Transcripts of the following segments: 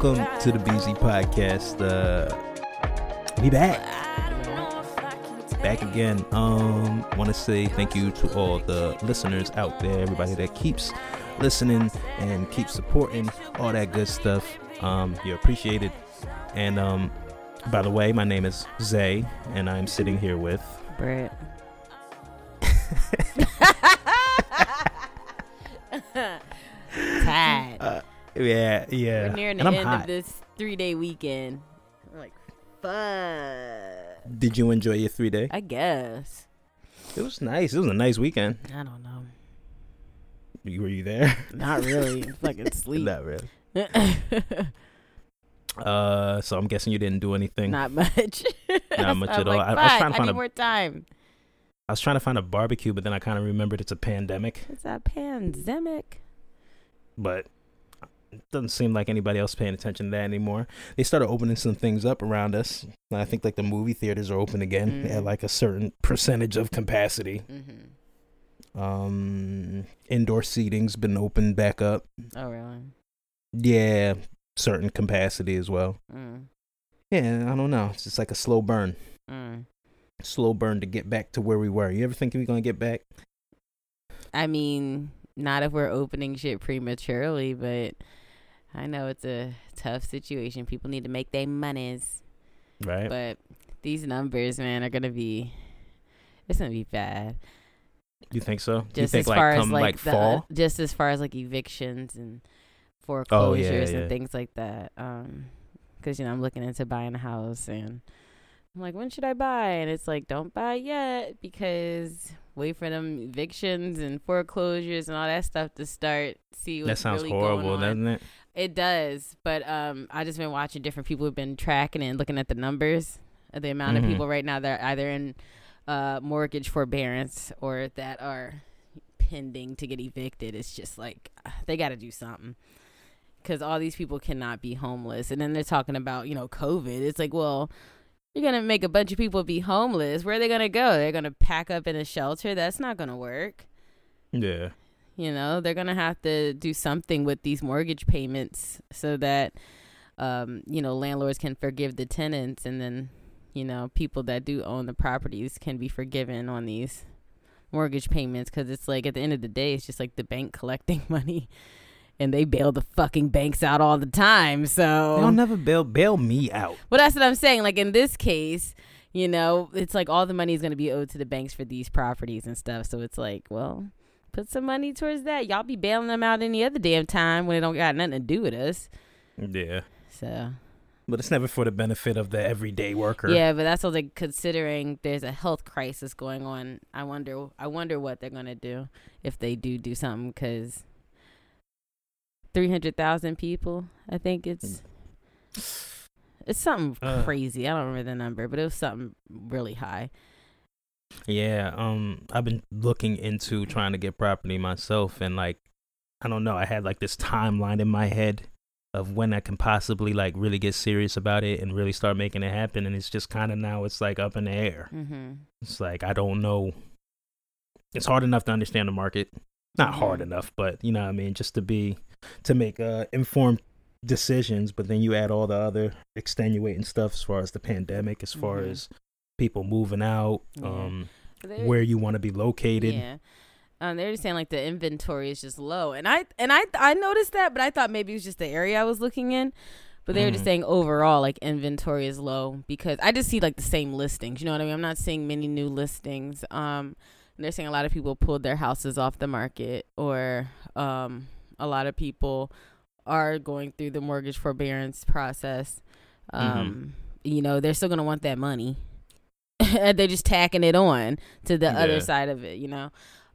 welcome to the BZ podcast. Uh, we back, back again. Um, want to say thank you to all the listeners out there, everybody that keeps listening and keeps supporting all that good stuff. Um, you're appreciated. And um, by the way, my name is Zay, and I'm sitting here with Brett. Yeah, yeah. We're nearing and the I'm end hot. of this three day weekend. I'm like, fuck. Did you enjoy your three day? I guess. It was nice. It was a nice weekend. I don't know. Were you there? Not really. Fucking sleep. Not really. Uh, so I'm guessing you didn't do anything. Not much. Not much at all. like, I- I was trying to find a- more time. I was trying to find a barbecue, but then I kind of remembered it's a pandemic. It's a pandemic. But doesn't seem like anybody else paying attention to that anymore. They started opening some things up around us. I think like the movie theaters are open again Mm. at like a certain percentage of capacity. Mm-hmm. Um, indoor seating's been opened back up. Oh, really? Yeah, certain capacity as well. Mm. Yeah, I don't know. It's just like a slow burn. Mm. Slow burn to get back to where we were. You ever think we're gonna get back? I mean, not if we're opening shit prematurely, but I know it's a tough situation. People need to make their monies. Right. But these numbers, man, are gonna be it's gonna be bad. you think so? you Just think as like far as like, like the, fall? just as far as like evictions and Oh, foreclosures yeah. and things like that. Um, because you know I'm looking into buying a house and I'm like, when should I buy? And it's like, don't buy yet because wait for them evictions and foreclosures and all that stuff to start. See what's That sounds really horrible, doesn't it? It does, but um, I just been watching different people who've been tracking and looking at the numbers, of the amount Mhm. of people right now that are either in uh, mortgage forbearance or that are pending to get evicted. It's just like uh, they got to do something because all these people cannot be homeless. And then they're talking about you know COVID. It's like, well, you're gonna make a bunch of people be homeless. Where are they gonna go? They're gonna pack up in a shelter. That's not gonna work. Yeah. You know, they're gonna have to do something with these mortgage payments so that, um, you know, landlords can forgive the tenants, and then, you know, people that do own the properties can be forgiven on these mortgage payments. Because it's like at the end of the day, it's just like the bank collecting money, and they bail the fucking banks out all the time. So They'll never bail bail me out. well, that's what I'm saying. Like in this case, you know, it's like all the money is going to be owed to the banks for these properties and stuff. So it's like, well, put some money towards that. Y'all be bailing them out any other damn time when it don't got nothing to do with us. Yeah. So But it's never for the benefit of the everyday worker. yeah, but that's what like considering there's a health crisis going on. I wonder, I wonder what they're gonna do if they do do something because. 300,000 people. I think it's it's something Uh. crazy. I don't remember the number, but it was something really high. Yeah, um, I've been looking into trying to get property myself, and like, I don't know, I had like this timeline in my head of when I can possibly like really get serious about it and really start making it happen, and it's just kind of now it's like up in the air. Mm-hmm. It's like I don't know. It's hard enough to understand the market, not hard Mhm. enough, but you know what I mean, just to be to make uh informed decisions. But then you add all the other extenuating stuff as far as the pandemic, as far Mhm. as people moving out, Yeah. um, They're- where you want to be located. Yeah. Um, they're just saying like the inventory is just low, and I and I I noticed that, but I thought maybe it was just the area I was looking in. But they were just Mhm. saying overall like inventory is low because I just see like the same listings. You know what I mean? I'm not seeing many new listings. Um, and they're saying a lot of people pulled their houses off the market, or um, a lot of people are going through the mortgage forbearance process. Um, you know, they're still gonna want that money. they're just tacking it on to the Yeah. other side of it, you know.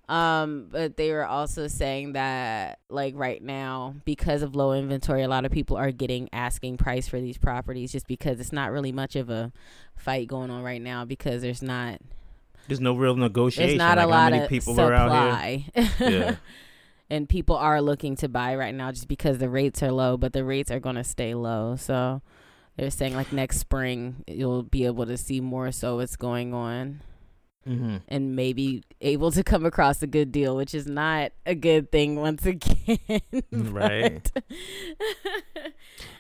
Um, but they were also saying that like right now, because of low inventory, a lot of people are getting asking price for these properties just because it's not really much of a fight going on right now because there's not There's no real negotiation. there's not like a lot many of people supply. are out here. Yeah. and people are looking to buy right now just because the rates are low, but the rates are going to stay low. So they're saying like next spring you'll be able to see more so what's going on. Mm-hmm. and maybe able to come across a good deal, which is not a good thing once again. Right.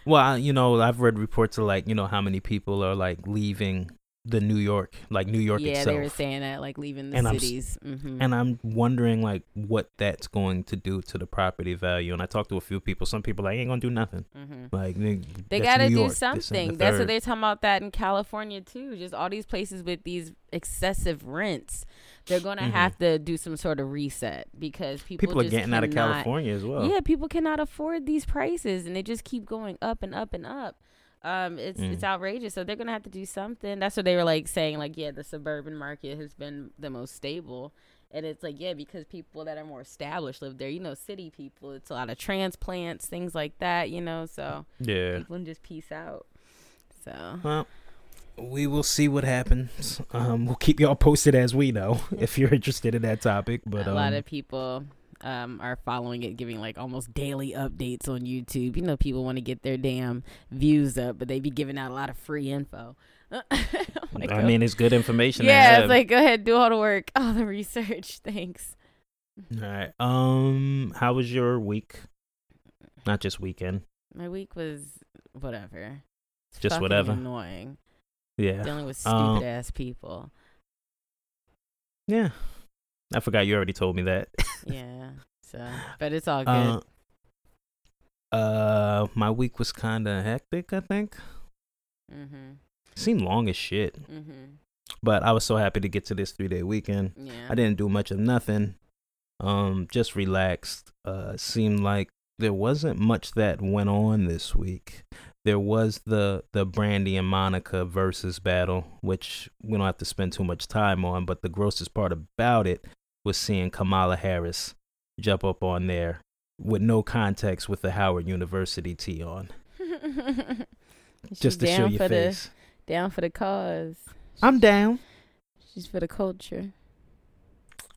Well, I- you know, I've read reports of like, you know, how many people are like leaving the New York, like New York yeah, itself. they were saying that like leaving the And I'm cities. hmm and I'm wondering like what that's going to do to the property value. And I talked to a few people. Some people like ain't gonna do nothing. hmm Like they, They got to New do York, and the something. That's what they're talking about that in California too. Just all these places with these excessive rents, they're going to Mhm. have to do some sort of reset because people people are getting out of California as well. Yeah, people cannot afford these prices, and they just keep going up and up and up. Um, it's Mm. it's outrageous. So they're gonna have to do something. That's what they were like saying. Like, yeah, the suburban market has been the most stable, and it's like, yeah, because people that are more established live there. You know, city people. It's a lot of transplants, things like that. You know, so Yeah. people can just peace out. So Well, we will see what happens. Um, we'll keep y'all posted as we know if you're interested in that topic. But a um, lot of people um, are following it, giving like almost daily updates on YouTube. You know, people want to get their damn views up, but they be giving out a lot of free info. Like, I oh. mean, it's good information. yeah, it's like go ahead, do all the work, all the research. Thanks. All right. Um, how was your week? Not just weekend. My week was whatever. It's Just whatever. Annoying. Yeah. Dealing with stupid Um, ass people. Yeah. I forgot you already told me that. Yeah. So, but it's all good. Uh, uh, my week was kind of hectic. I think mhm. seemed long as shit, Mhm. but I was so happy to get to this three day weekend. Yeah. I didn't do much of nothing. Um, just relaxed. Uh, seemed like there wasn't much that went on this week. There was the the Brandy and Monica versus battle, which we don't have to spend too much time on. But the grossest part about it was seeing Kamala Harris jump up on there with no context with the Howard University tee on, just to show your for face. the down for the cause. I'm down. She's for the culture.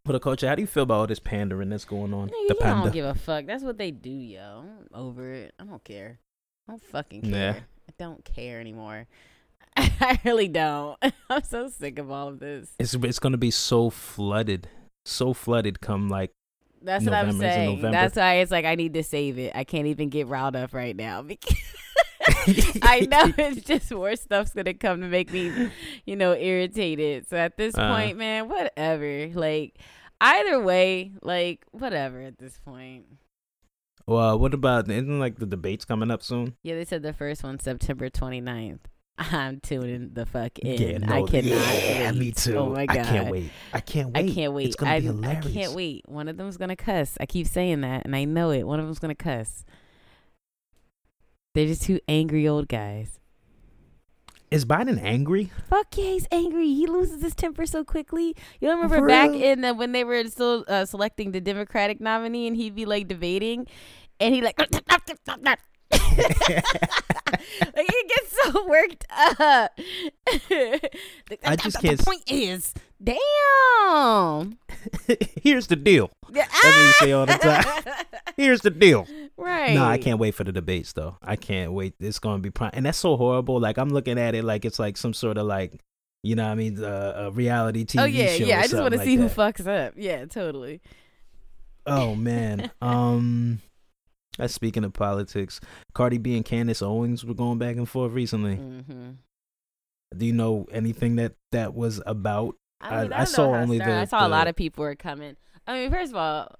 But uh, coach, how do you feel about all this pandering that's going on? Nigga, the you don't give a fuck. That's what they do, yo. I'm over it. I don't care. I don't fucking care. I don't care anymore. I really don't. I'm so sick of all of this. It's it's gonna be so flooded, so flooded. Come like That's what I'm November, is it saying. That's why it's like I need to save it. I can't even get riled up right now because I know it's just more stuff's gonna come to make me, you know, irritated. So at this Uh. point, man, whatever. Like either way, like whatever at this point. Well, what about isn't like the debates coming up soon? Yeah, they said the first one September 29th. I'm tuning the fuck in. Yeah, I no, cannot. yeah, wait. me too. Oh my god. I can't wait. I can't wait. I can't wait. It's gonna I, be I can't wait. One of them's gonna cuss. I keep saying that, and I know it. One of them's gonna cuss. They're just two angry old guys. Is Biden angry? Fuck yeah, he's angry. He loses his temper so quickly. You remember For back real? in the, when they were still uh, selecting the Democratic nominee, and he'd be like debating, and he like. like he gets so worked up. Like, I just the can't The point is, damn. Here's the deal. That's what you say all the time. Here's the deal. right. No, I can't wait for the debates though. I can't wait. It's gonna be prime, and that's so horrible. Like I'm looking at it like it's like some sort of like, you know, what I mean, uh, a reality TV Oh yeah, show. yeah. I just want to something see who fucks up. Yeah, totally. Oh man. um. That's speaking of politics. Cardi B and Candace Owens were going back and forth recently. hmm Do you know anything that that was about? I, mean, I- I, I saw only the- I saw a lot of people were coming. I mean, first of all,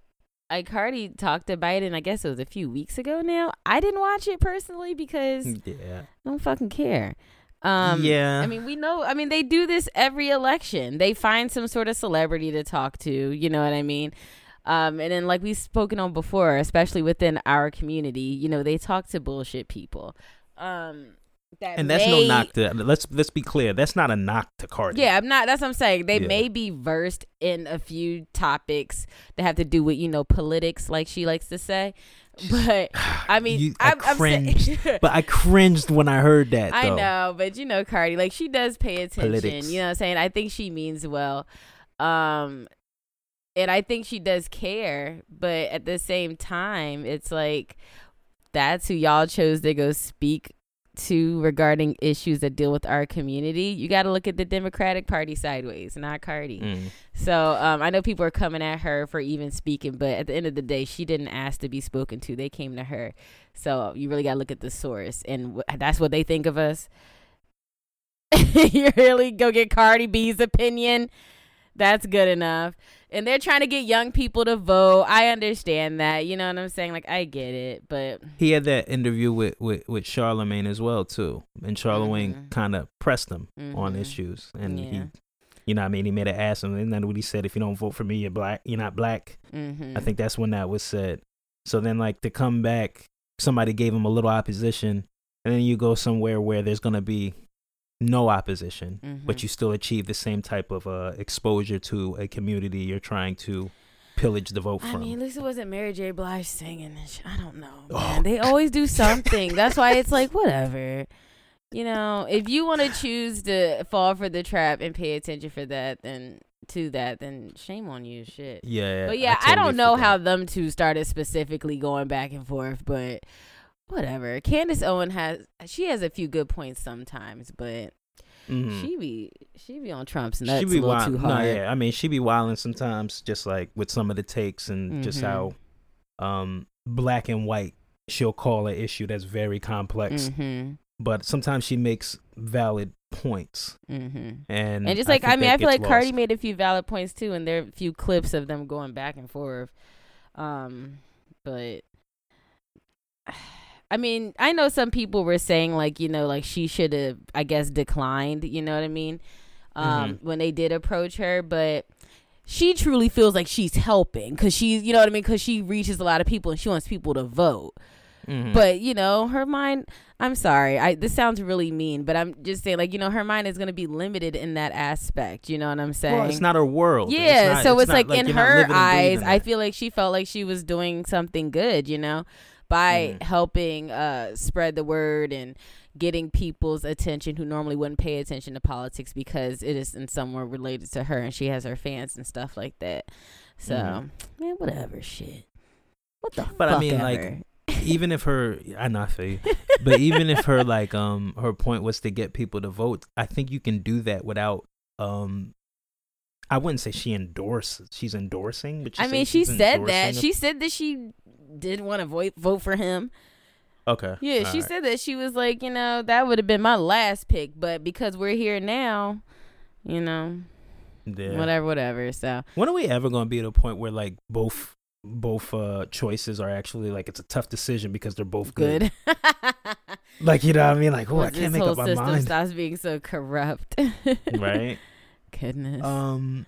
like Cardi talked to Biden. I guess it was a few weeks ago now. I didn't watch it personally because I Yeah. don't fucking care. Um, yeah. I mean, we know. I mean, they do this every election. They find some sort of celebrity to talk to. You know what I mean? Um, and then, like we've spoken on before, especially within our community, you know, they talk to bullshit people. Um, that and that's may, no knock to. Let's let's be clear. That's not a knock to Cardi. Yeah, I'm not. That's what I'm saying. They Yeah. may be versed in a few topics that have to do with you know politics, like she likes to say. But I mean, You- I I'm, I'm cringed. But I cringed when I heard that. I know, but you know, Cardi, like she does pay attention. Politics. You know what I'm saying? I think she means well. Um and I think she does care, but at the same time, it's like that's who y'all chose to go speak to regarding issues that deal with our community, you got to look at the Democratic Party sideways, not Cardi. Mm. So um, I know people are coming at her for even speaking, but at the end of the day, she didn't ask to be spoken to. They came to her. So you really got to look at the source, and wh- that's what they think of us. you really go get Cardi B's opinion. That's good enough. And they're trying to get young people to vote. I understand that. You know what I'm saying? Like I get it, but He had that interview with with with Charlemagne as well too, and Charlemagne Mhm. kind of pressed him on Mhm. issues, and he, you know, what I mean, he made ass of him, and then what he said: "If you don't vote for me, you're black. You're not black." mm-hmm. I think that's when that was said. So then, like to come back, somebody gave him a little opposition, and then you go somewhere where there's gonna be no opposition, but Mhm. you still achieve the same type of uh, exposure to a community you're trying to pillage the vote I from. mean, at least it wasn't Mary J. Blige singing. and I don't know. Oh, Man. They always do something. That's why it's like whatever. You know, if you want to choose to fall for the trap and pay attention for that, then to that, then shame on you. Shit. yeah, But yeah, I, totally don't know forgot. how them two started specifically going back and forth, but whatever. Candace Owen has she has a few good points sometimes, but Mhm. she be she be on Trump's nuts she be a little wild. too No, yeah. I mean, she be wilding sometimes, just like with some of the takes and just Mhm. how um black and white she'll call an issue that's very complex. Mm-hmm. But sometimes she makes valid points, Mm-hmm. and And just like I, think mean, I feel like gets Cardi made a few valid points too, and there are a few clips of them going back and forth. Um, but I mean, I know some people were saying like you know like she should have I guess declined. You know what I mean? Um, Mhm. when they did approach her, but. She truly feels like she's helping because she's, you know what I mean? Because she reaches a lot of people and she wants people to vote. Mhm. But you know, her mind. I'm sorry. I this sounds really mean, but I'm just saying, like you know, her mind is gonna be limited in that aspect. You know what I'm saying? well, it's not her world. It's yeah. not- so it's, not like, in her eyes, I feel like she felt like she was doing something good. You know, by Mhm. helping uh spread the word and getting people's attention who normally wouldn't pay attention to politics because it is in some way related to her and she has her fans and stuff like that. So Mhm. man, whatever shit. What the But I mean, like, even if her, I know I feel you, but even if her like um her point was to get people to vote, I think you can do that without um. I wouldn't say she endorses. She's endorsing, but I mean, she said that. She said that she did want to vote vote for him. okay. Yeah, she alright. said that she was like, you know, that would have been my last pick, but because we're here now, you know, Yeah. whatever, whatever. So When are we ever going to be at a point where like both both uh choices are actually like it's a tough decision because they're both good. good. Like you know what I mean? Like oh, I can't make whole up my system mind. stops being so corrupt, right? Goodness. Um,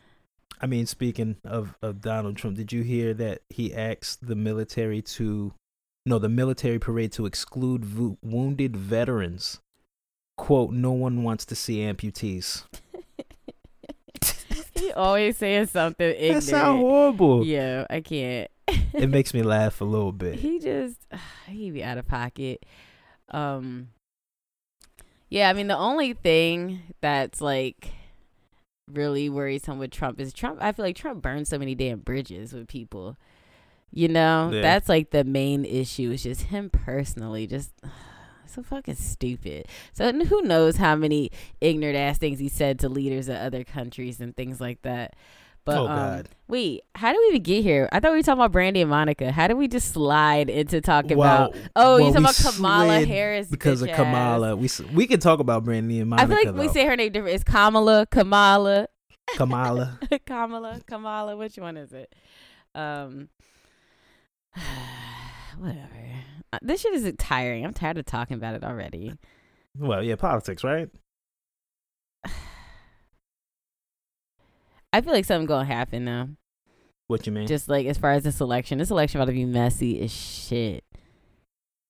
I mean, speaking of of Donald Trump, did you hear that he asked the military to, no, the military parade to exclude vo- wounded veterans? "Quote: No one wants to see amputees." he always saying something ignorant. That sound horrible. Yeah, I can't. It makes me laugh a little bit. he just he be out of pocket. Um Yeah, I mean the only thing that's like really worrisome with Trump is Trump I feel like Trump burned so many damn bridges with people. You know? Yeah. That's like the main issue. It's just him personally just so fucking stupid. So who knows how many ignorant ass things he said to leaders of other countries and things like that. But Oh, um, God. wait, how do we even get here? I thought we were talking about Brandy and Monica. How did we just slide into talking Well, about? Oh, well, you talking about Kamala Harris because of bitch ass. Kamala. We we can talk about Brandy and Monica. I feel like we say her name different. It's Kamala, Kamala, Kamala. Kamala, Kamala. Which one is it? Um, whatever. Uh, This shit is tiring. I'm tired of talking about it already. Well, yeah, politics, right? I feel like something gonna happen now. What you mean? Just like as far as this election, this election about to be messy as shit.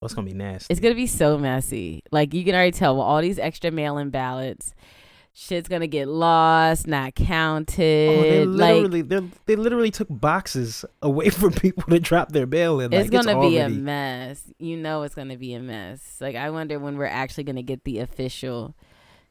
Oh, it's gonna be nasty. It's gonna be so messy. Like you can already tell with all these extra mail-in ballots, shit's gonna get lost, not counted. Oh, they like literally, they they literally took boxes away from people to drop their bail in. it's like, gonna be a mess. You know, it's gonna be a mess. Like I wonder when we're actually gonna get the official,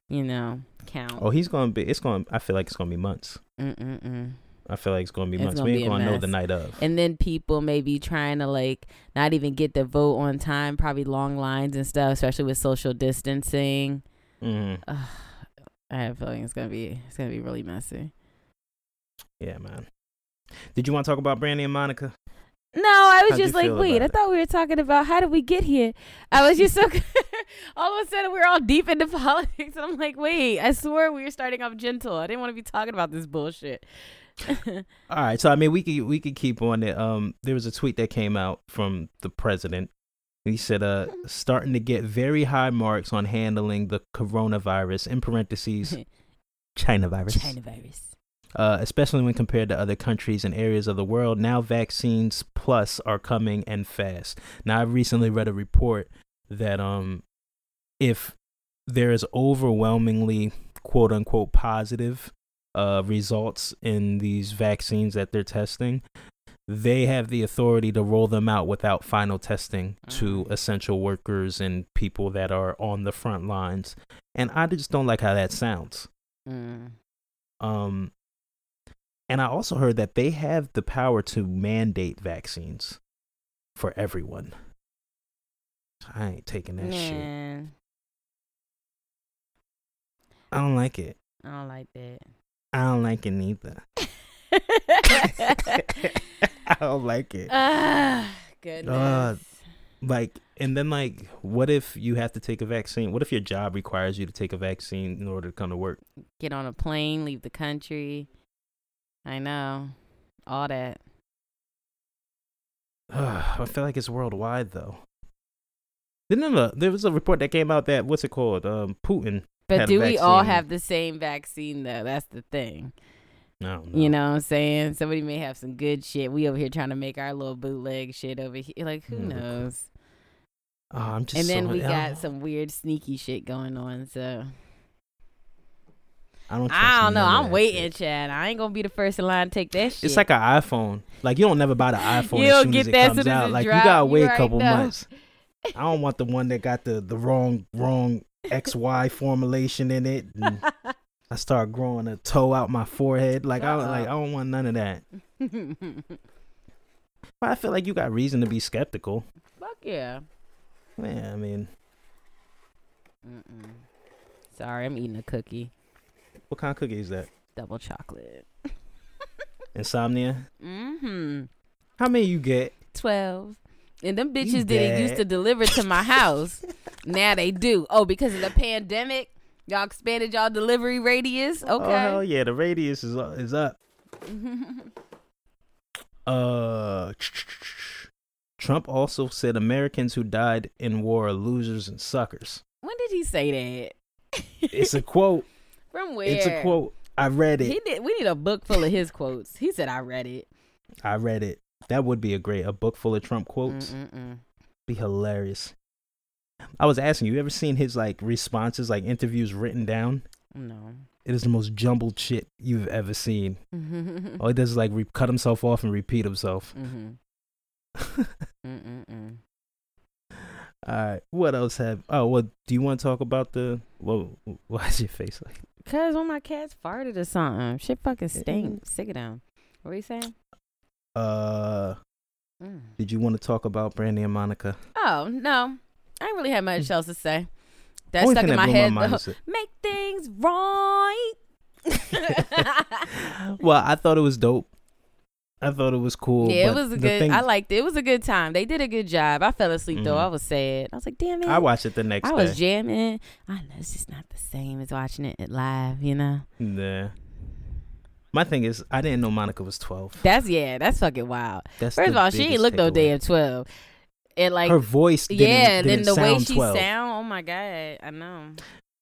you know, count. Oh, he's gonna be. It's gonna. I feel like it's gonna be months. Mm-mm-mm. I feel like it's gonna be It's months. gonna we ain't gonna know the night of. and then people may be trying to like not even get the vote on time, probably long lines and stuff, especially with social distancing. Mm-hmm. Ugh, I have a feeling it's gonna be it's gonna be really messy. Yeah, man. Did you want to talk about Brandy and Monica? No, I was How'd just like, wait, I thought we were talking about how did we get here? I was just so all of a sudden we are all deep into politics, and I'm like, wait, I swore we were starting off gentle. I didn't want to be talking about this bullshit. All right, so I mean, we could we could keep on it. Um, there was a tweet that came out from the president. He said, "Uh, starting to get very high marks on handling the coronavirus in parentheses China virus, China virus. Uh, especially when compared to other countries and areas of the world. Now vaccines plus are coming and fast. Now I recently read a report that um, if there is overwhelmingly quote unquote positive uh, results in these vaccines that they're testing, they have the authority to roll them out without final testing to Mm. essential workers and people that are on the front lines. And I just don't like how that sounds. Mm. Um, and I also heard that they have the power to mandate vaccines for everyone. I ain't taking that shit. Man, I don't like it. I don't like that. I don't like it neither. I don't like it. Ah, goodness. Like, and then like, what if you have to take a vaccine? What if your job requires you to take a vaccine in order to come to work? Get on a plane, leave the country. I know. All that. I feel like it's worldwide though. Didn't there, there was a report that came out that what's it called? Um, Putin. But do we all have the same vaccine though? That's the thing. I don't. You know what I'm saying? Somebody may have some good shit. We over here trying to make our little bootleg shit over here. Like who Mm. knows? Oh, I'm just. And then so- we got some weird sneaky shit going on. So I don't. I don't know. I'm waiting, shit. Chad. I ain't gonna be the first in line to take that shit. It's like an iPhone. Like you don't never buy the iPhone You as soon get as it that comes as out. it Like drop. you gotta wait a couple know. months. I don't want the one that got the the wrong wrong XY formulation in it. And I start growing a toe out my forehead. Like I don't, like I don't want none of that. But I feel like you got reason to be skeptical. Fuck yeah. Yeah, I mean, Mm-mm. Sorry, I'm eating a cookie. What kind of cookie is that? Double chocolate. Insomnia. Mm-hmm. How many you get? 12. And them bitches didn't used to deliver to my house. now they do. Oh, because of the pandemic, y'all expanded y'all delivery radius. Okay. Oh hell yeah, the radius is up, is up. Uh, Trump also said Americans who died in war are losers and suckers. when did he say that? It's a quote. From where? It's a quote. I read He it. did. We need a book full of his quotes. He said, "I read it." I read it. That would be a great a book full of Trump quotes. Mm-mm-mm. Be hilarious. I was asking you, you ever seen his like responses, like interviews written down? No. It is the most jumbled shit you've ever seen. mm-hmm. All he does is like re- cut himself off and repeat himself. Mm-mm-mm. All right. What else have? Oh, well, do you want to talk about the? Well, why's your face like? Cause when my cats farted or something, shit fucking stinks. Stick it down. What are you saying? Uh, Mm. did you want to talk about Brandy and Monica? Oh no, I ain't really have much else to say. That Only stuck in my head. though. Make things right. well, I thought it was dope. I thought it was cool. yeah, it was a good. thing- I liked it. It was a good time. They did a good job. I fell asleep though. Mhm. I was sad. I was like, damn it. I watched it the next I day. was jamming. I know it's just not the same as watching it live. You know. Yeah. My thing is, I didn't know Monica was twelve. That's yeah. That's fucking wild. That's First of all, she ain't look no of twelve. And like, Her voice, didn't, yeah, didn't then the way she 12. sound. Oh my god, I know.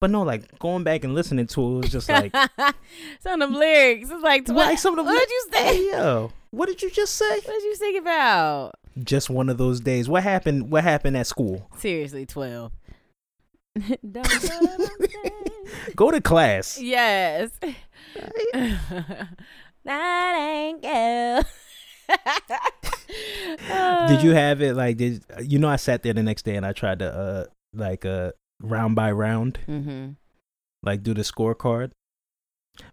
But no, like going back and listening to it, it was just like, some of them lyrics. It's like, What? what? Some of the what did you say? yo, what did you just say? What did you sing about? Just one of those days. What happened? What happened at school? Seriously, twelve. Don't know what I'm saying. Go to class. yes. Nightingale. Did you have it like? Did you know? I sat there the next day and I tried to uh like uh round by round Mm-hmm. like do the scorecard.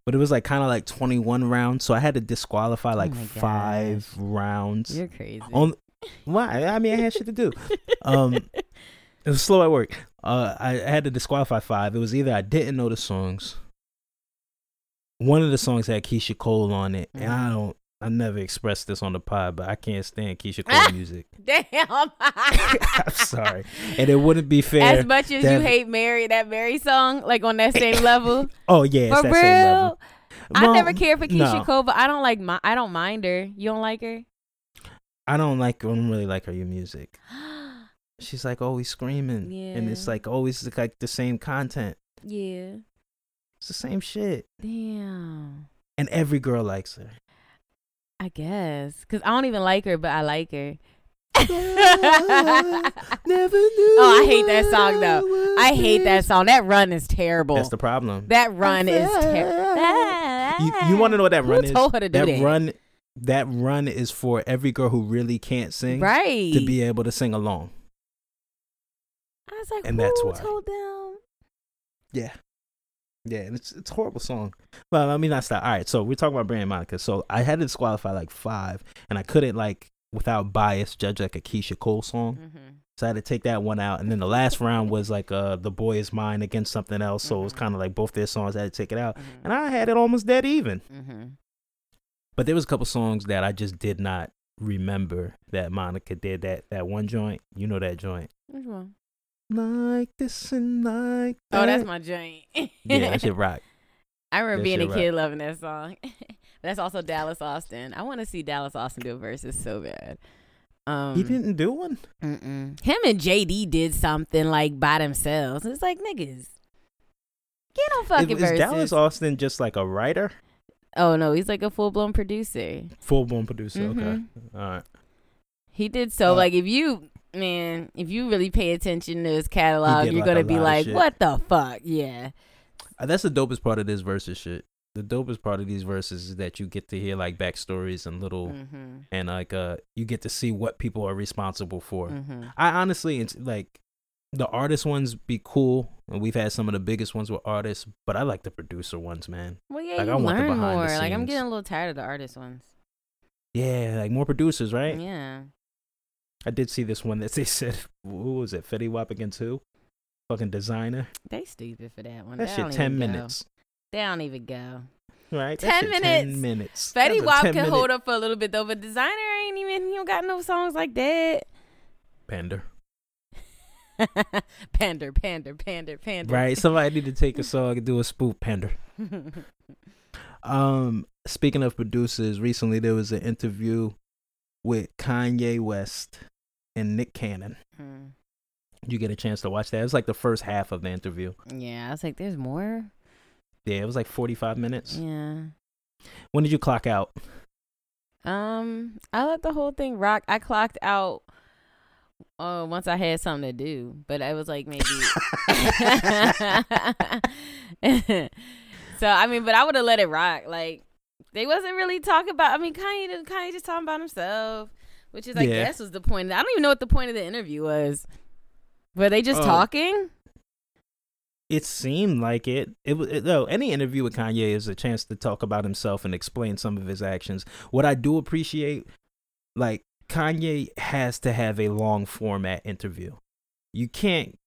but it was like kind of like 21 rounds, so I had to disqualify like Oh five gosh. rounds. You're crazy. On why? I mean, I had shit to do. Um, it was slow at work. Uh, I I had to disqualify five. It was either I didn't know the songs. One of the songs had Keyshia Cole on it, and I Mhm. don't. I never expressed this on the pod, but I can't stand Keyshia Cole music. Damn. I'm sorry, and it wouldn't be fair. As much as you hate Mary, that Mary song, like on that same level. oh yeah, For that real. same level. I Well, never cared for Keisha no. Cole, but I don't like my I don't mind her. You don't like her? I don't like. I don't really like her your music. She's like always screaming, and it's like always like the same content. yeah. It's the same shit, Damn. and every girl likes her. I guess. Cause I don't even like her, but I like her. Never knew. Oh, I hate that song, though. I hate that song. That run is terrible. That's the problem. that run is terrible. Ah. You, you want to know what that Who run is? told her to do that, that? run, that run is for every girl who really can't sing right. to be able to sing along. I was like, and who that's why. told them? Yeah. Yeah, and it's it's a horrible song. Well, let me not stop. All right, so we're talking about Brand Monica. So I had to disqualify like five, and I couldn't like without bias judge like a Keyshia Cole song. Mm-hmm. So I had to take that one out, and then the last round was like uh the boy is mine against something else. So it was Mhm. kind of like both their songs. I had to take it out, Mm-hmm. and I had it almost dead even. mm-hmm. But there was a couple songs that I just did not remember that Monica did. That that one joint, you know that joint. Which one? Like this and like that. Oh, that's my joint. yeah, that shit rock. I remember That being a shit kid loving that song. that's also Dallas Austin. I want to see Dallas Austin do a Verzuz so bad. Um, He didn't do one. Mm-mm. Him and JD did something like by themselves. It's like niggas, get on fucking Is, is Verzuz. Dallas Austin just like a writer, oh no, he's like a full blown producer. full blown producer? Okay, Mhm. all right. He did so. Uh, like if you man, if you really pay attention to his catalog, you're like, gonna be like, what the fuck? Yeah. Uh, That's the dopest part of this Verzuz shit. The dopest part of these verses is that you get to hear like backstories and little Mm-hmm. and like uh you get to see what people are responsible for. Mm-hmm. I honestly, it's like the artist ones be cool, and we've had some of the biggest ones with artists, but I like the producer ones, man. Well, yeah, Like, you I want the learn more. Like I'm getting a little tired of the artist ones. Yeah, like more producers, right? Yeah. I did see this one that they said, who was it? Fetty Wap again too? Fucking Desiigner. They stupid for that one. That They shit ten even go. minutes, They don't even go. right? 10 shit minutes. Ten minutes. Fetty Wap can minute hold up for a little bit though, but Desiigner ain't even. He don't got no songs like that. Pander. pander, pander, pander, pander. Right. Somebody need to take a song and do a spoof pander. Um, speaking of producers, recently there was an interview with Kanye West and Nick Cannon. Hmm. You get a chance to watch that. It was like the first half of the interview. yeah, I was like, there's more. Yeah, it was like 45 minutes. Yeah. When did you clock out? Um, I let the whole thing rock. I clocked out uh once I had something to do, but I was like maybe So I mean, but I would have let it rock. Like they wasn't really talking about I mean Kanye Kanye just talking about himself, which is I Yeah. guess was the point. I don't even know what the point of the interview was. Were they just Oh. talking? It seemed like it. It was no. Any interview with Kanye is a chance to talk about himself and explain some of his actions. What I do appreciate, like Kanye, has to have a long format interview. You can't.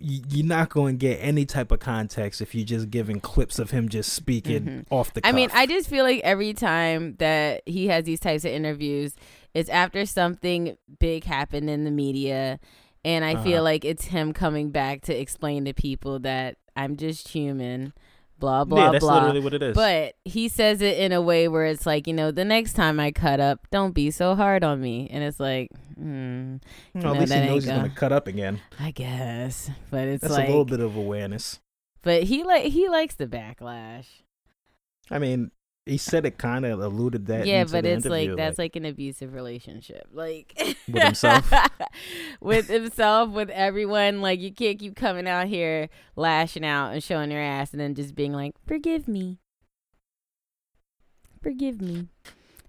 You- You're not going to get any type of context if you're just giving clips of him just speaking Mhm. off the. I mean. I just feel like every time that he has these types of interviews, it's after something big happened in the media. And I Uh-huh. feel like it's him coming back to explain to people that I'm just human, blah, blah, yeah, that's blah. literally what it is. But he says it in a way where it's like, you know, the next time I cut up, don't be so hard on me. And it's like, hmm, Well, at least he knows he's go- going to cut up again. I guess. But it's That's like, a little bit of awareness. but he like he likes the backlash. I mean, he said it kind of alluded that. yeah, but it's like that's like, an abusive relationship, like With himself? with himself, with everyone. Like you can't keep coming out here lashing out and showing your ass, and then just being like, "Forgive me, forgive me."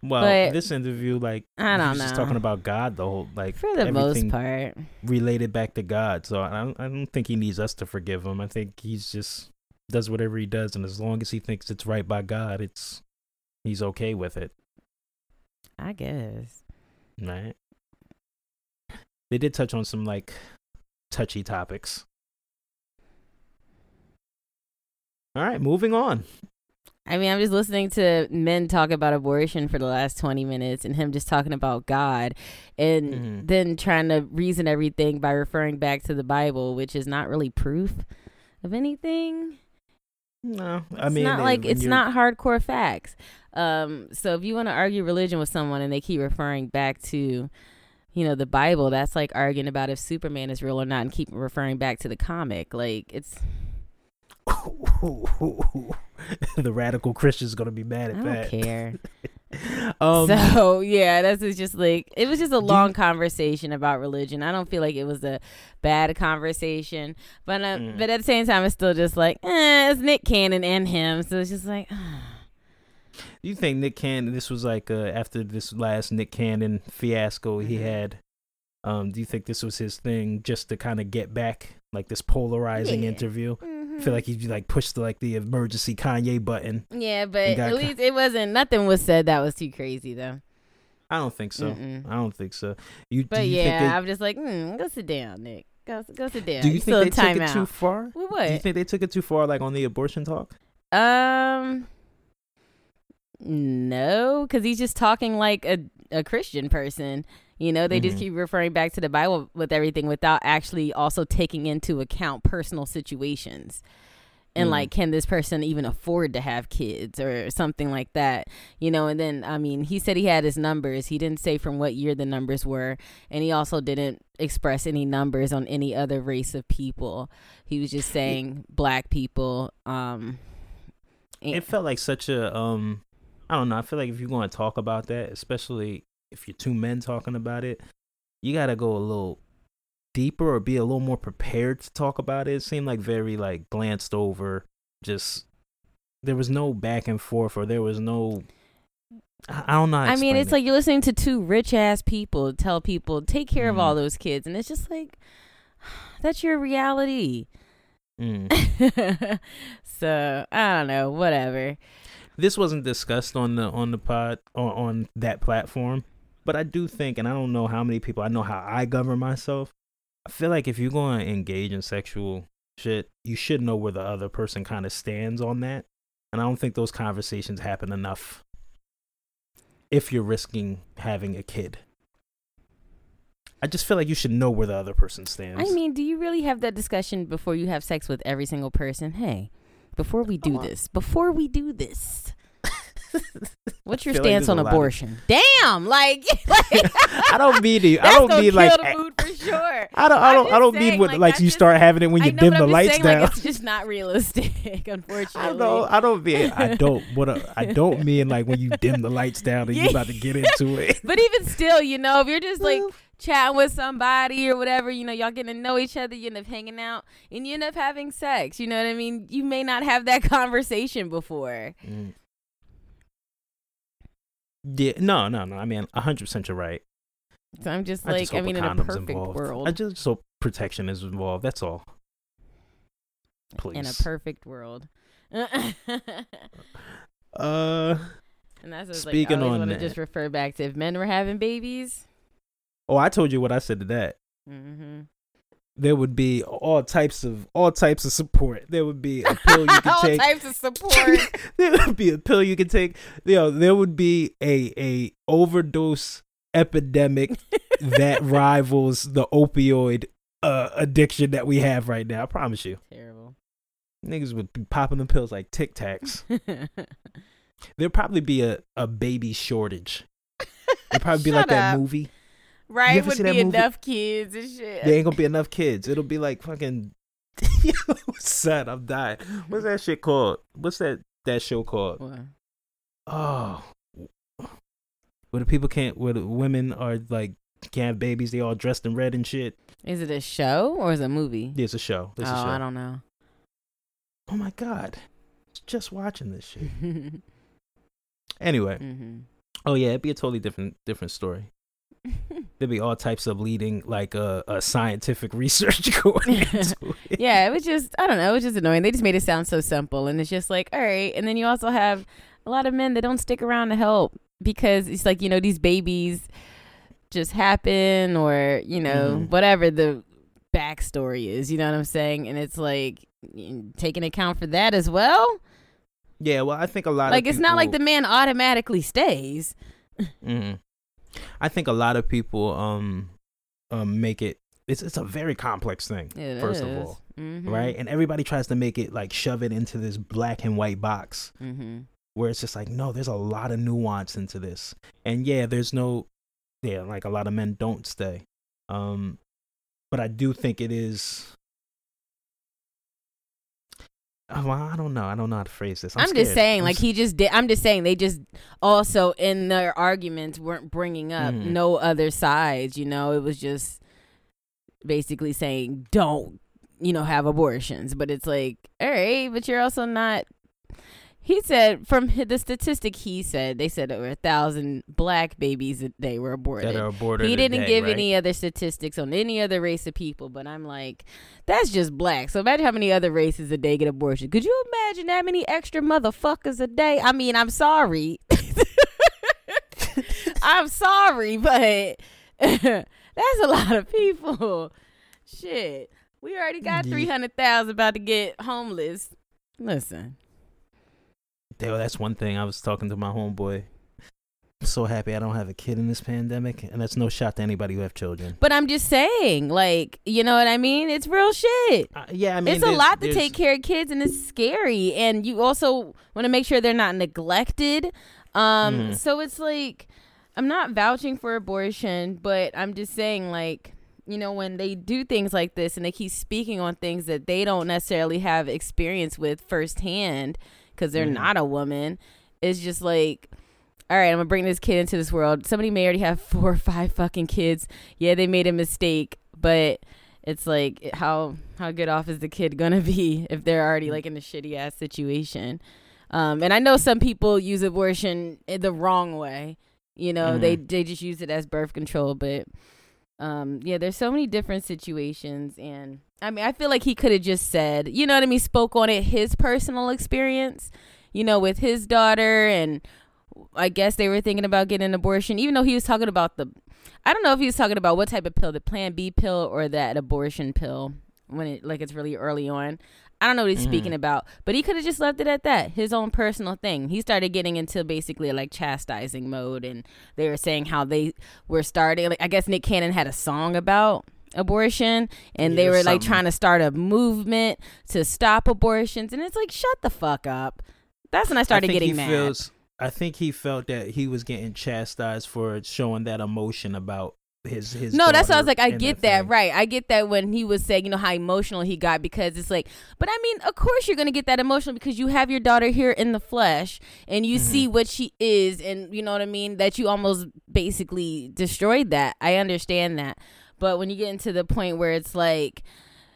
Well, But- this interview, like, I don't know. just talking about God the whole, like, For the most part, related back to God. So I don't, I don't think he needs us to forgive him. I think he's just does whatever he does, and as long as he thinks it's right by God, it's he's okay with it, I guess. right? They did touch on some like touchy topics. All right, moving on. I mean, I'm just listening to men talk about abortion for the last 20 minutes and him just talking about God and Mhm. then trying to reason everything by referring back to the Bible, which is not really proof of anything. No, I It's mean, not like it's not hardcore facts. Um, so if you want to argue religion with someone and they keep referring back to, you know, the Bible, that's like arguing about if Superman is real or not, and keep referring back to the comic. Like it's, the radical Christian's gonna be mad I at don't that. care. um, so yeah, that's it's just like it was just a you- long conversation about religion. I don't feel like it was a bad conversation, but uh, Mm. but at the same time, it's still just like eh, it's Nick Cannon and him, so it's just like. do you think Nick Cannon? This was like uh, after this last Nick Cannon fiasco he Mhm. had. Um, do you think this was his thing, just to kind of get back, like this polarizing Yeah. interview? I Mhm. feel like he like pushed the, like the emergency Kanye button. Yeah, but at least it wasn't nothing was said that was too crazy though. I don't think so. Mm-mm. I don't think so. You, But you yeah, think I'm just like, mm, go sit down, Nick. Go go sit down. do you still think they took it too far? Well, Do you think they took it too far, like on the abortion talk? Um, no, because he's just talking like a a Christian person. You know, they just Mhm. keep referring back to the Bible with everything without actually also taking into account personal situations. And Mm. like, can this person even afford to have kids or something like that? You know, and then, I mean, he said he had his numbers. He didn't say from what year the numbers were. And he also didn't express any numbers on any other race of people. He was just saying black people. Um, it felt like such a um I don't know. I feel like if you're going to talk about that, especially if you're two men talking about it, you got to go a little deeper or be a little more prepared to talk about it. It seemed like very like glanced over. Just there was no back and forth, or there was no. I don't know. I mean, it's it. like you're listening to two rich ass people tell people take care of Mhm. all those kids, and it's just like that's your reality. Mm. so I don't know, whatever. this wasn't discussed on the on the pod or on that platform but i do think and i don't know how many people i know how i govern myself. I feel like if you're going to engage in sexual shit you should know where the other person kind of stands on that. And i don't think those conversations happen enough if you're risking having a kid. I just feel like you should know where the other person stands. I mean, do you really have that discussion before you have sex with every single person? Hey, before we do this, before we do this, what's your feel like stance on lot of- abortion? Damn, like, like i don't mean to i don't mean like the mood for sure. I don't, I don't, I don't mean what like, like, you just- start having it when you know, dim the lights saying, down. Like, it's just not realistic, unfortunately. I don't. I don't mean. I don't. What a, I don't mean like when you dim the lights down and Yeah. you about to get into it. But even still, you know, if you're just like chatting with somebody or whatever, you know, y'all getting to know each other, you end up hanging out, and you end up having sex. You know what I mean? You may not have that conversation before. Mm. Yeah. No. No. No. I mean, hundred percent. You're right. So I'm just I like, just I mean, in a perfect involved. world, I just hope protection is involved. That's all. Please. in a perfect world. uh. and that's Speaking like, I on want to that. just refer back to if men were having babies. Oh, I told you what I said to that. Mm-hmm. There would be all types of all types of support. There would be a pill you could take. All types of support. there would be a pill you could take. You know, there would be a a overdose epidemic that rivals the opioid uh, addiction that we have right now. I promise you, Terrible. niggas would be popping the pills like Tic Tacs. There'd probably be a, a baby shortage. It'd probably be like Shut that movie. Right? ever Would be enough kids and shit. There ain't gonna be enough kids. It'll be like fucking. Son, I'm dying. What's that shit called? What's that that show called? What? Oh, where the people can't, where the women are like can't have babies. They all dressed in red and shit. Is it a show or is it a movie? It's a show. There's oh, a show. I don't know. Oh my god, just watching this shit. Anyway, hmm oh yeah, it'd be a totally different different story. There'd be all types of leading, like uh, a scientific research going it. yeah, it was just I don't know, it was just annoying. They just made it sound so simple, and it's just like, all right. And then you also have a lot of men that don't stick around to help because it's like you know these babies just happen, or you know Mhm. whatever the backstory is. You know what I'm saying? And it's like taking account for that as well. Yeah, well, I think a lot Like it's not like the man automatically stays. Mhm. I think a lot of people um um make it. It's it's a very complex thing, It first of is. all, Mhm. right? And everybody tries to make it like shove it into this black and white box Mhm. where it's just like no, there's a lot of nuance into this, and yeah, there's no yeah, like a lot of men don't stay, um, but I do think it is. Oh, well, I don't know. I don't know how to phrase this. I'm, I'm, just saying, I'm like he just did. I'm just saying they just also in their arguments weren't bringing up Mhm. no other sides. You know, it was just basically saying don't, you know, have abortions. But it's like, all right, but you're also not. He said from the statistic he said they said over a thousand black babies a day were aborted. that are aborted. He didn't day, give right? any other statistics on any other race of people, but I'm like, that's just black. So imagine how many other races a day get abortion. Could you imagine that many extra motherfuckers a day? I mean, I'm sorry. I'm sorry, but that's a lot of people. Shit. We already got 300,000 about to get homeless. Listen. That's one thing. I was talking to my homeboy. I'm so happy I don't have a kid in this pandemic, and that's no shot to anybody who have children. But I'm just saying, like, you know what I mean? It's real shit. Uh, yeah, I mean, it's a lot to take care of kids and it's scary and you also want to make sure they're not neglected um Mhm. so it's like i'm not vouching for abortion but i'm just saying like you know when they do things like this and they keep speaking on things that they don't necessarily have experience with firsthand because they're Mhm. not a woman it's just like all right, I'm gonna bring this kid into this world. Somebody may already have four or five fucking kids. Yeah, they made a mistake, but it's like how how good off is the kid gonna be if they're already like in a shitty ass situation um and i know some people use abortion the wrong way you know they they just use it as birth control but um yeah there's so many different situations and i mean i feel like he could have just said you know what i mean spoke on it his personal experience you know with his daughter and i guess they were thinking about getting an abortion even though he was talking about the I don't know if he was talking about what type of pill, the Plan B pill or that abortion pill, when it like it's really early on. I don't know what he's Mhm. speaking about, but he could have just left it at that, his own personal thing. He started getting into basically like chastising mode, and they were saying how they were starting. Like I guess Nick Cannon had a song about abortion, and they Yeah, were like trying to start a movement to stop abortions, and it's like shut the fuck up. That's when I started I getting mad. Feels, I think he felt that he was getting chastised for showing that emotion about his his. No, that's why I was like, I get that, thing. right? I get that when he was saying, you know, how emotional he got because it's like, but I mean, of course you're gonna get that emotional because you have your daughter here in the flesh and you see Mm-hmm. what she is, and you know what I mean. That you almost basically destroyed that. I understand that, but when you get into the point where it's like,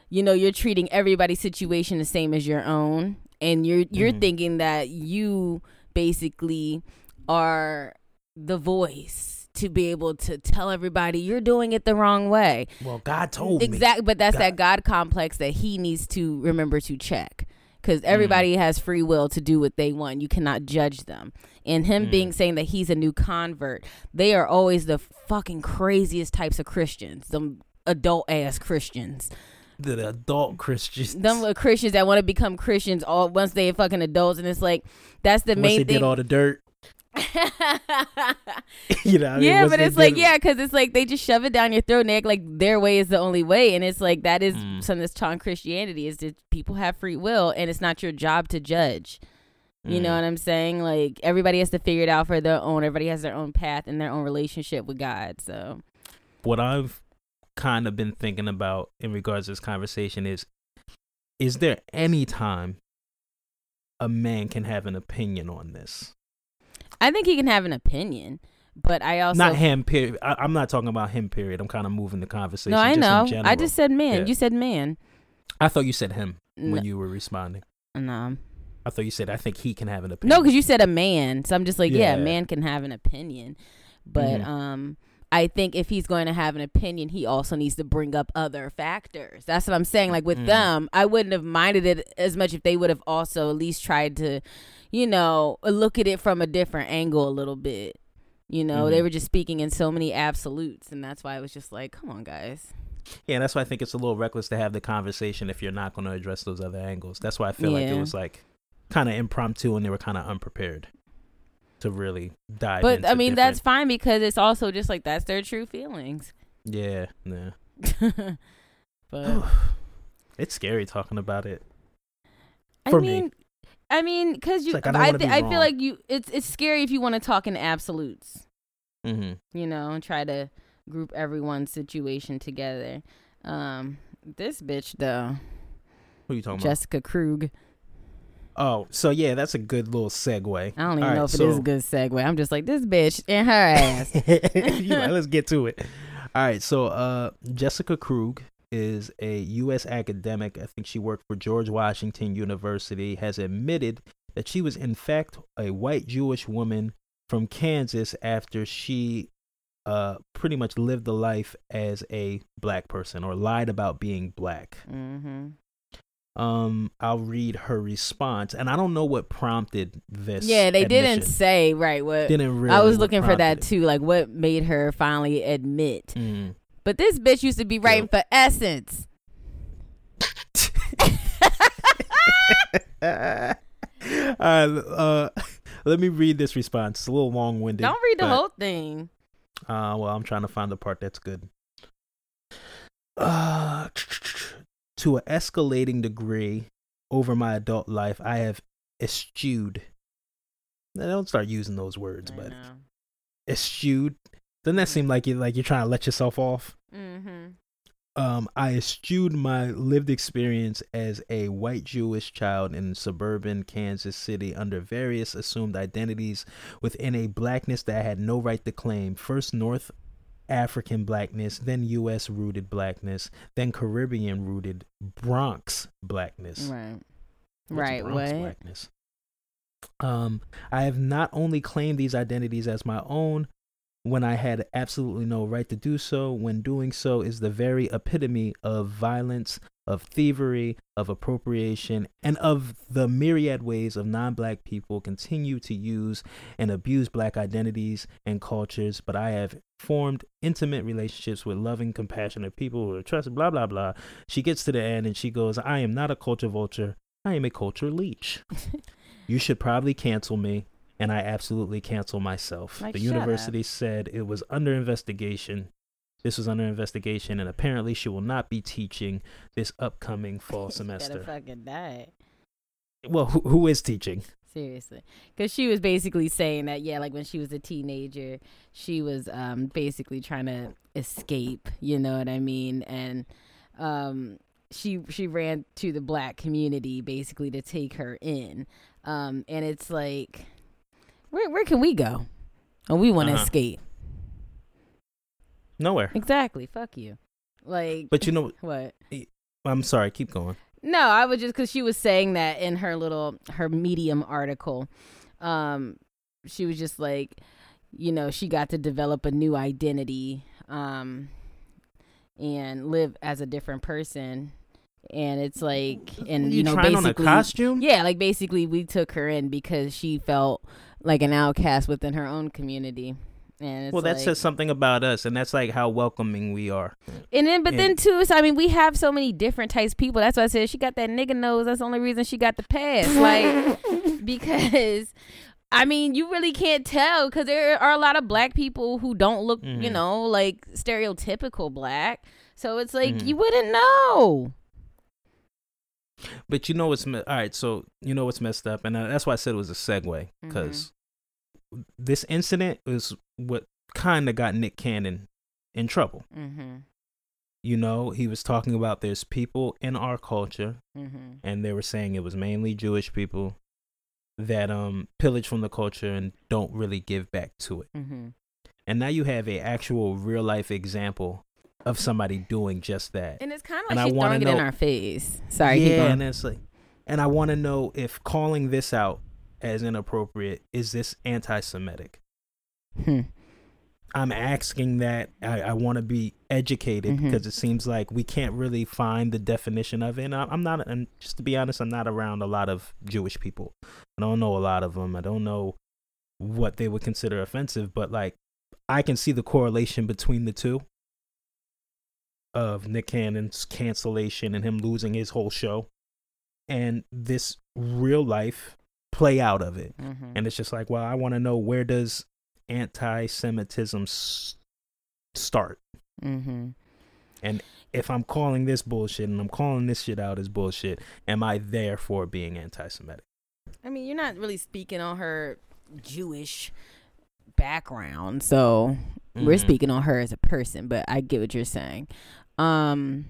you know, you're treating everybody's situation the same as your own, and you're you're Mhm. thinking that you basically are the voice to be able to tell everybody you're doing it the wrong way. Well, God told me. Exactly, but that's that God- God complex that he needs to remember to check. Because Mm. everybody has free will to do what they want. You cannot judge them. And him Mm. being saying that he's a new convert, they are always the fucking craziest types of Christians, them adult ass Christians. The adult Christians. Them Christians that want to become Christians all once they fucking adults, and it's like that's the Once main they thing. did all the dirt. you know. I mean? yeah, but it's like yeah, because it's like they just shove it down your throat and act like their way is the only way, and it's like that is Mm. something that's taught in Christianity is that people have free will, and it's not your job to judge. You know Mm. what I'm saying? Like everybody has to figure it out for their own. Everybody has their own path and their own relationship with God. So what I've kind of been thinking about in regards to this conversation is is there any time a man can have an opinion on this? I think he can have an opinion, but I also not him, period. I, I'm not talking about him, period. I'm kind of moving the conversation. no, I know. I just said man. Yeah. You said man. I thought you said him No, when you were responding. no. I thought you said I think he can have an opinion. No, because you said a man, so I'm just like, yeah, a Yeah. man can have an opinion, but Mhm. um, I think if he's going to have an opinion, he also needs to bring up other factors. That's what I'm saying. Like with Mm. them, I wouldn't have minded it as much if they would have also at least tried to, you know, look at it from a different angle a little bit. You know, they Mhm. were just speaking in so many absolutes, and that's why I was just like, come on, guys. Yeah, that's why I think it's a little reckless to have the conversation if you're not going to address those other angles. That's why I feel like it was like kind of impromptu and they were kind of unprepared to really dive But I mean, that's fine because it's also just like that's their true feelings. yeah, yeah. but it's scary talking about it. I for me. I mean, because you, like, I I, be I feel like you, it's it's scary if you want to talk in absolutes, hmm you know, and try to group everyone's situation together. Um, this bitch though, Who are you talking about? Jessica Krug. Oh, so yeah, that's a good little segue. I don't even All know right, if it is a good segue. I'm just like this bitch and her ass. You know, let's get to it. All right, so uh, Jessica Krug is a U.S. academic. I think she worked for George Washington University. Has admitted that she was in fact a white Jewish woman from Kansas after she uh, pretty much lived the life as a black person or lied about being black. mm-hmm. Um, I'll read her response, and I don't know what prompted this. Yeah, they didn't say right what. Didn't really. I was looking for that too, like what made her finally admit. Mm. But this bitch used to be writing for Essence. All right, uh, let me read this response. It's a little long winded. Don't read the whole thing. Uh, well, I'm trying to find the part that's good. Uh, to an escalating degree over my adult life, I have eschewed. Now, Don't start using those words, but eschewed. Doesn't that seem like you like you're trying to let yourself off? Mm-hmm. um, I eschewed my lived experience as a white Jewish child in suburban Kansas City under various assumed identities within a blackness that I had no right to claim. First, North African blackness, then U.S. rooted blackness, then Caribbean rooted Bronx blackness. Right. What's right. Bronx What? blackness? Um, I have not only claimed these identities as my own when I had absolutely no right to do so, when doing so is the very epitome of violence, of thievery, of appropriation, and of the myriad ways of non black people continue to use and abuse black identities and cultures. But I have formed intimate relationships with loving, compassionate people who are trusted, blah, blah, blah. She gets to the end and she goes, I am not a culture vulture. I am a culture leech. you should probably cancel me. And I absolutely cancel myself. Like, the shut up. university said it was under investigation. This was under investigation, and apparently she will not be teaching this upcoming fall semester. fucking die. Well, who, who is teaching? Seriously, because she was basically saying that yeah, like when she was a teenager, she was um basically trying to escape. You know what I mean? And um she she ran to the black community basically to take her in. Um and it's like, where where can we go? Oh, we want to Uh-huh. escape. Nowhere. Exactly. Fuck you. Like, But you know, what? I'm sorry. Keep going. No, I was just because she was saying that in her little her Medium article. Um, she was just like, you know, she got to develop a new identity, um, and live as a different person. And it's like, and you, know, trying on a basically, costume? yeah, like basically, we took her in because she felt like an outcast within her own community. And it's well, that like, says something about us, and that's like how welcoming we are. and then, but And- then too, so I mean, we have so many different types of people. That's why I said she got that nigga nose. That's the only reason she got the pass. Like, because I mean, you really can't tell because there are a lot of black people who don't look, you Mhm. know, like stereotypical black. So it's like Mhm. you wouldn't know. But you know what's me- all right. So you know what's messed up, and uh, that's why I said it was a segue because this incident is what kind of got Nick Cannon in trouble. Mm-hmm. You know, he was talking about there's people in our culture, Mm-hmm. and they were saying it was mainly Jewish people that um pillage from the culture and don't really give back to it. Mm-hmm. And now you have a actual real life example of somebody doing just that. And it's kind of like I she's throwing it in our face. Sorry, yeah, and it's like, and I want to know if calling this out as inappropriate is this anti-Semitic. Hmm. I'm asking that. I, I want to be educated Mhm. because it seems like we can't really find the definition of it. And I, I'm not, and just to be honest, I'm not around a lot of Jewish people. I don't know a lot of them. I don't know what they would consider offensive, but like I can see the correlation between the two of Nick Cannon's cancellation and him losing his whole show and this real life play out of it. Mhm. And it's just like, well, I want to know where does anti-Semitism s- start? Mhm. And if I'm calling this bullshit and I'm calling this shit out as bullshit, am I therefore being anti-Semitic? I mean, you're not really speaking on her Jewish background, so we're Mhm. speaking on her as a person. But I get what you're saying, um,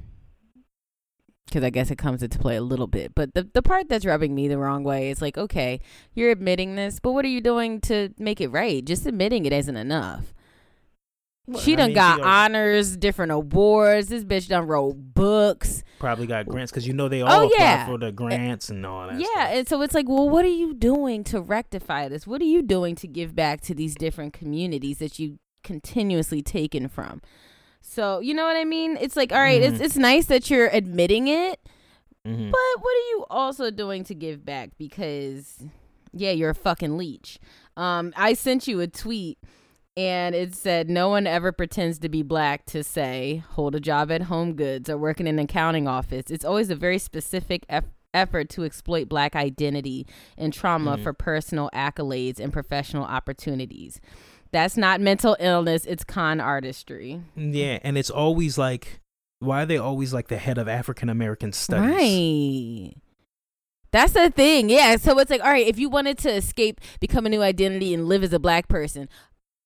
because I guess it comes into play a little bit. But the the part that's rubbing me the wrong way is like, okay, you're admitting this, but what are you doing to make it right? Just admitting it isn't enough. Well, she I done mean, got she honors, different awards. This bitch done wrote books. probably got grants because you know they all apply Oh, yeah. for the grants and all that. Yeah, stuff. and so it's like, well, what are you doing to rectify this? What are you doing to give back to these different communities that you continuously taken from? So you know what I mean? It's like, all right, it's Mhm. it's nice that you're admitting it, Mhm. but what are you also doing to give back? Because yeah, you're a fucking leech. Um, I sent you a tweet. And it said, no one ever pretends to be black to say, hold a job at Home Goods or work in an accounting office. It's always a very specific eff- effort to exploit black identity and trauma Mhm. for personal accolades and professional opportunities. That's not mental illness, it's con artistry. yeah, and it's always like, why are they always like the head of African American studies? Right. That's the thing. Yeah. So it's like, all right, if you wanted to escape, become a new identity and live as a black person,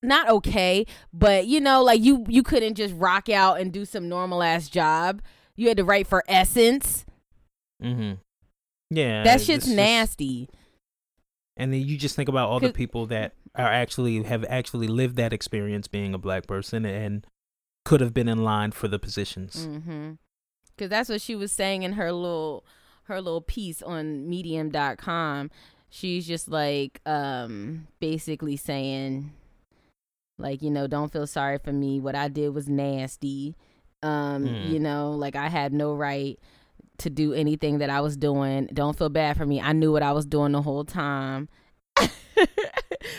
not okay, but you know, like you you couldn't just rock out and do some normal ass job. You had to write for Essence. Mm-hmm. Yeah, that it's shit's just- nasty. And then you just think about all the people that are actually have actually lived that experience being a black person and could have been in line for the positions. Mm-hmm. Cause that's what she was saying in her little her little piece on medium.com. She's just like um basically saying like, you know, don't feel sorry for me. What I did was nasty. Um, Mm. you know, like I had no right to do anything that I was doing. Don't feel bad for me. I knew what I was doing the whole time.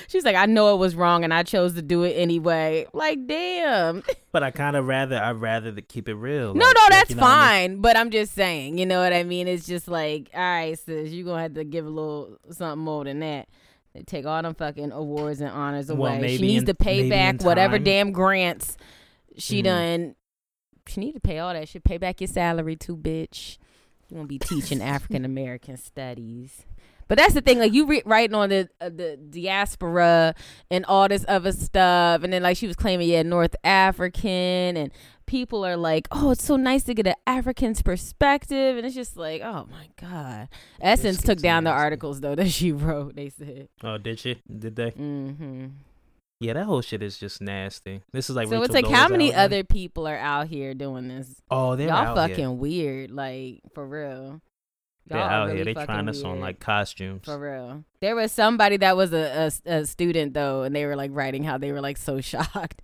She's like, I know it was wrong and I chose to do it anyway. Like, damn. But I kind of rather I'd rather to keep it real. No, like- no, that's know what I mean? fine. But I'm just saying, you know what I mean? It's just like, all right, sis, you're gonna have to give a little something more than that. They take all them fucking awards and honors Well, away. she needs in- to pay back whatever damn grants she Mhm. done. She need to pay all that shit. Pay back your salary too, bitch. You won't be teaching African American studies. But that's the thing, like you re- writing on the uh, the diaspora and all this other stuff, and then like she was claiming, yeah, North African, and people are like, oh, it's so nice to get an African's perspective, and it's just like, oh my god. Essence took down the articles though that she wrote. They said, Oh, did she? Did they? mm-hmm. Yeah, that whole shit is just nasty. This is like so Rachel it's like, how many man. other people are out here doing this? Oh, they're Y'all fucking here. weird, like for real. They're Y'all are out really here. They trying us on like costumes. For real. There was somebody that was a, a, a student though, and they were like writing how they were like so shocked.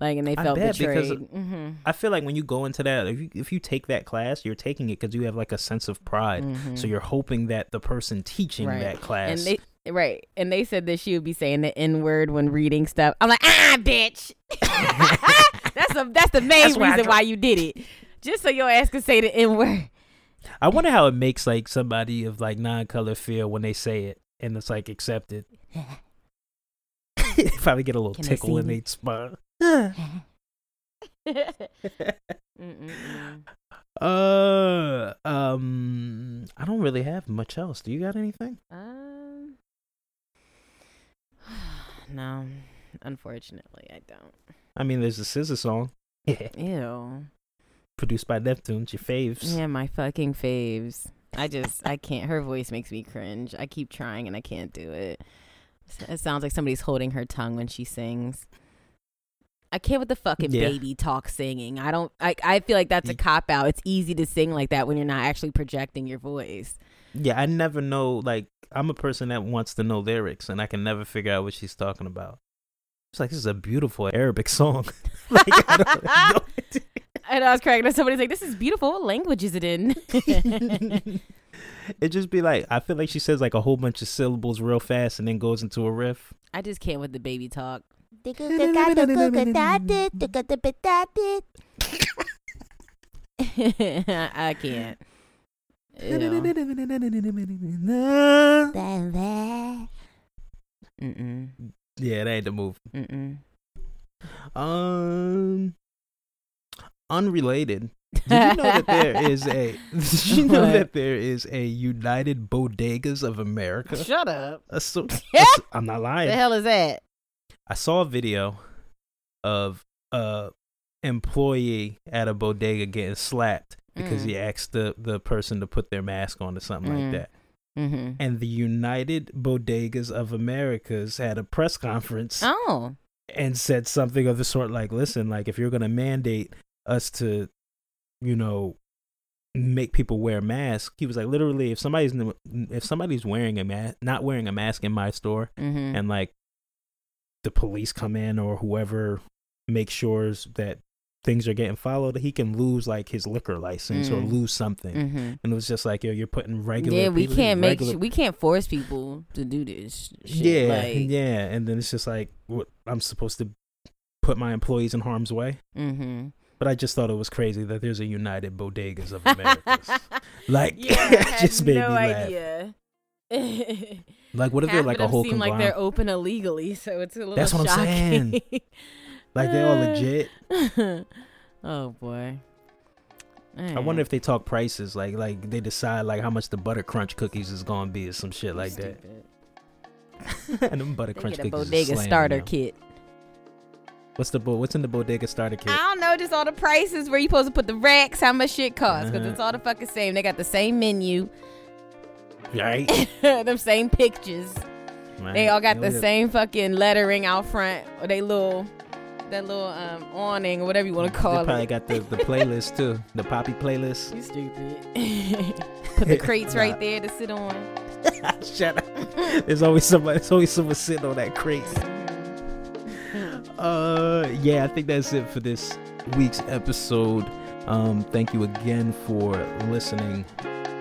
Like, and they felt bet because- betrayed. hmm I feel like when you go into that, if you, if you take that class, you're taking it because you have like a sense of pride. So you're hoping that the person teaching Mm-hmm. Right. that class. and they right, and they said that she would be saying the n word when reading stuff. I'm like, ah, bitch. that's a that's the main That's why reason why you did it, just so your ass could say the n word. I wonder how it makes like somebody of like non-color feel when they say it and it's like accepted. Probably get a little Can tickle in their spine. Uh, um, I don't really have much else. Do you got anything? Um, no, unfortunately, I don't. I mean, there's a SZA song, Ew. produced by Neptunes, your faves. Yeah, my fucking faves. I just, I can't. Her voice makes me cringe. I keep trying and I can't do it. It sounds like somebody's holding her tongue when she sings. I can't with the fucking Yeah. baby talk singing. I don't. I I feel like that's a cop out. It's easy to sing like that when you're not actually projecting your voice. Yeah, I never know. Like, I'm a person that wants to know lyrics, and I can never figure out what she's talking about. It's like this is a beautiful Arabic song. like, I don't know. And I was cracking up. Somebody's like, "This is beautiful. What language is it in?" it just be like I feel like she says like a whole bunch of syllables real fast and then goes into a riff. I just can't with the baby talk. I can't. Ew. Mm-mm. Yeah, that ain't the move. Mm-mm. Um, unrelated. Did you know that there is a? Did you know What? that there is a United Bodegas of America? Shut up. i so, I'm not lying. The hell is that? I saw a video of a employee at a bodega getting slapped because Mm. he asked the the person to put their mask on or something Mm. like that. Mm-hmm. And the United Bodegas of Americas had a press conference Oh. and said something of the sort like, "Listen, like if you're gonna mandate us to, you know, make people wear masks," he was like, literally, if somebody's if somebody's wearing a mask, not wearing a mask in my store, Mm-hmm. and like the police come in or whoever makes sure that things are getting followed, he can lose like his liquor license or Mm. lose something. mm-hmm. And it was just like, yo, you're putting regular. Yeah, we can't make regular- sh- we can't force people to do this. Shit. yeah, Like, yeah, and then it's just like, what I'm supposed to put my employees in harm's way. Mm-hmm. But I just thought it was crazy that there's a United Bodegas of Americas. like, yeah, I it had just made no me laugh. idea. Like, what if Half they're like a whole seem like they're open illegally, so it's a little. That's what I'm saying. like, they're all Uh, legit. oh boy. I wonder if they talk prices, like like they decide like how much the butter crunch cookies is gonna be or some shit like that. and them butter They crunch get a cookies. bodega starter now. kit. What's the bo- what's in the bodega starter kit? I don't know, just all the prices where you supposed to put the racks, how much shit costs, because Uh-huh. it's all the fucking same. They got the same menu, Right? them same pictures. They all got the same fucking lettering out front, or they little, that little um awning or whatever you want to call They probably it. Probably got the, the playlist too, the poppy playlist. You stupid. Put the crates Nah. right there to sit on. Shut up. There's always somebody. There's always someone sitting on that crate. Uh, yeah, I think that's it for this week's episode. Um, thank you again for listening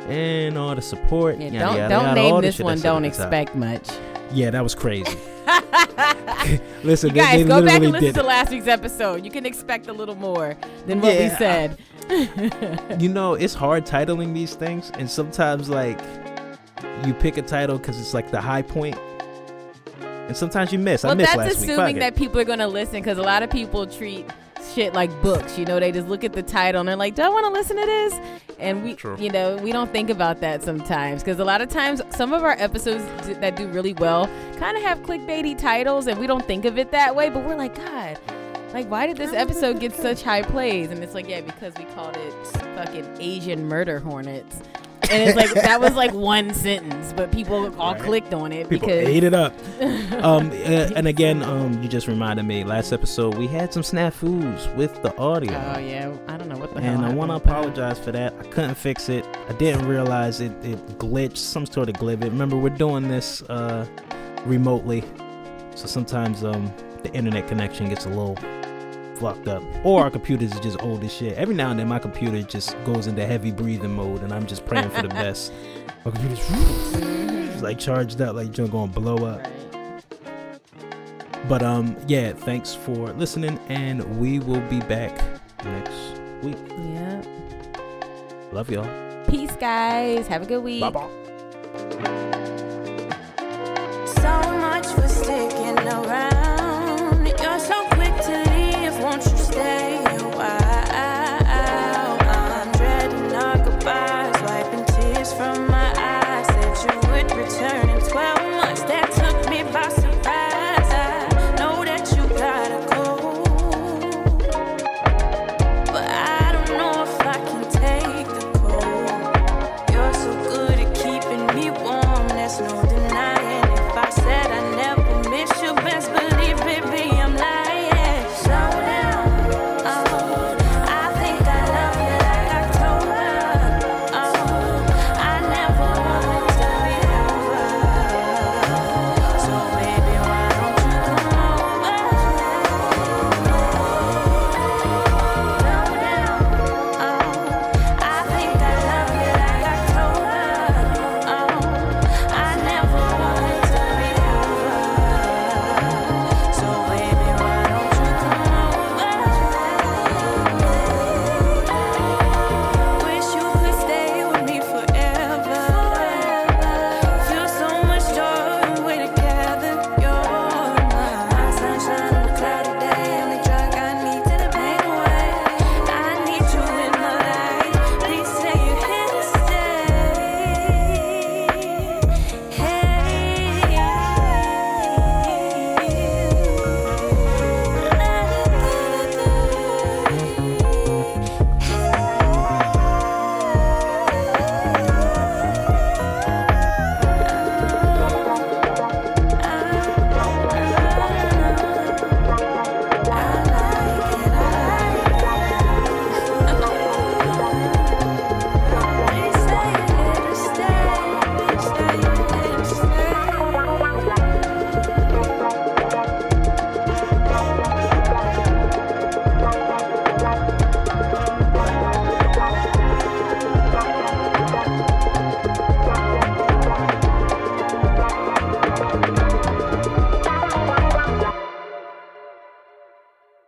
and all the support. Yeah, yada, don't yada, don't yada, name this one. Don't at the top. expect much. Yeah, that was crazy. Listen, You guys, they, go back and listen to last week's episode. You can expect a little more than what we Yeah, I- said. You know, it's hard titling these things, and sometimes like you pick a title because it's like the high point, and sometimes you miss. I well, missed that's week. assuming that people are going to listen because a lot of people treat shit like books. You know, they just look at the title and they're like, "Do I want to listen to this?" And we, True. you know, we don't think about that sometimes because a lot of times some of our episodes d- that do really well kind of have clickbaity titles, and we don't think of it that way. But we're like, God. Like, why did this episode get such high plays? And it's like, yeah, because we called it fucking Asian murder hornets. And it's like, that was like one sentence, but people all Right. clicked on it People because. ate it up. um, uh, and again, um, you just reminded me. Last episode, we had some snafus with the audio, Oh, yeah. I don't know what the hell. and I want to that. apologize for that. I couldn't fix it. I didn't realize it. It glitched, some sort of glitch. Remember, we're doing this uh, remotely, so sometimes um, the internet connection gets a little fucked up, or our computers are just old as shit. Every now and then, my computer just goes into heavy breathing mode, and I'm just praying for the best. My computer's like charged up, like you're gonna blow up. But um, yeah, thanks for listening, and we will be back next week. Yeah. Love y'all. Peace, guys. Have a good week. Bye bye. So much for sticking. day.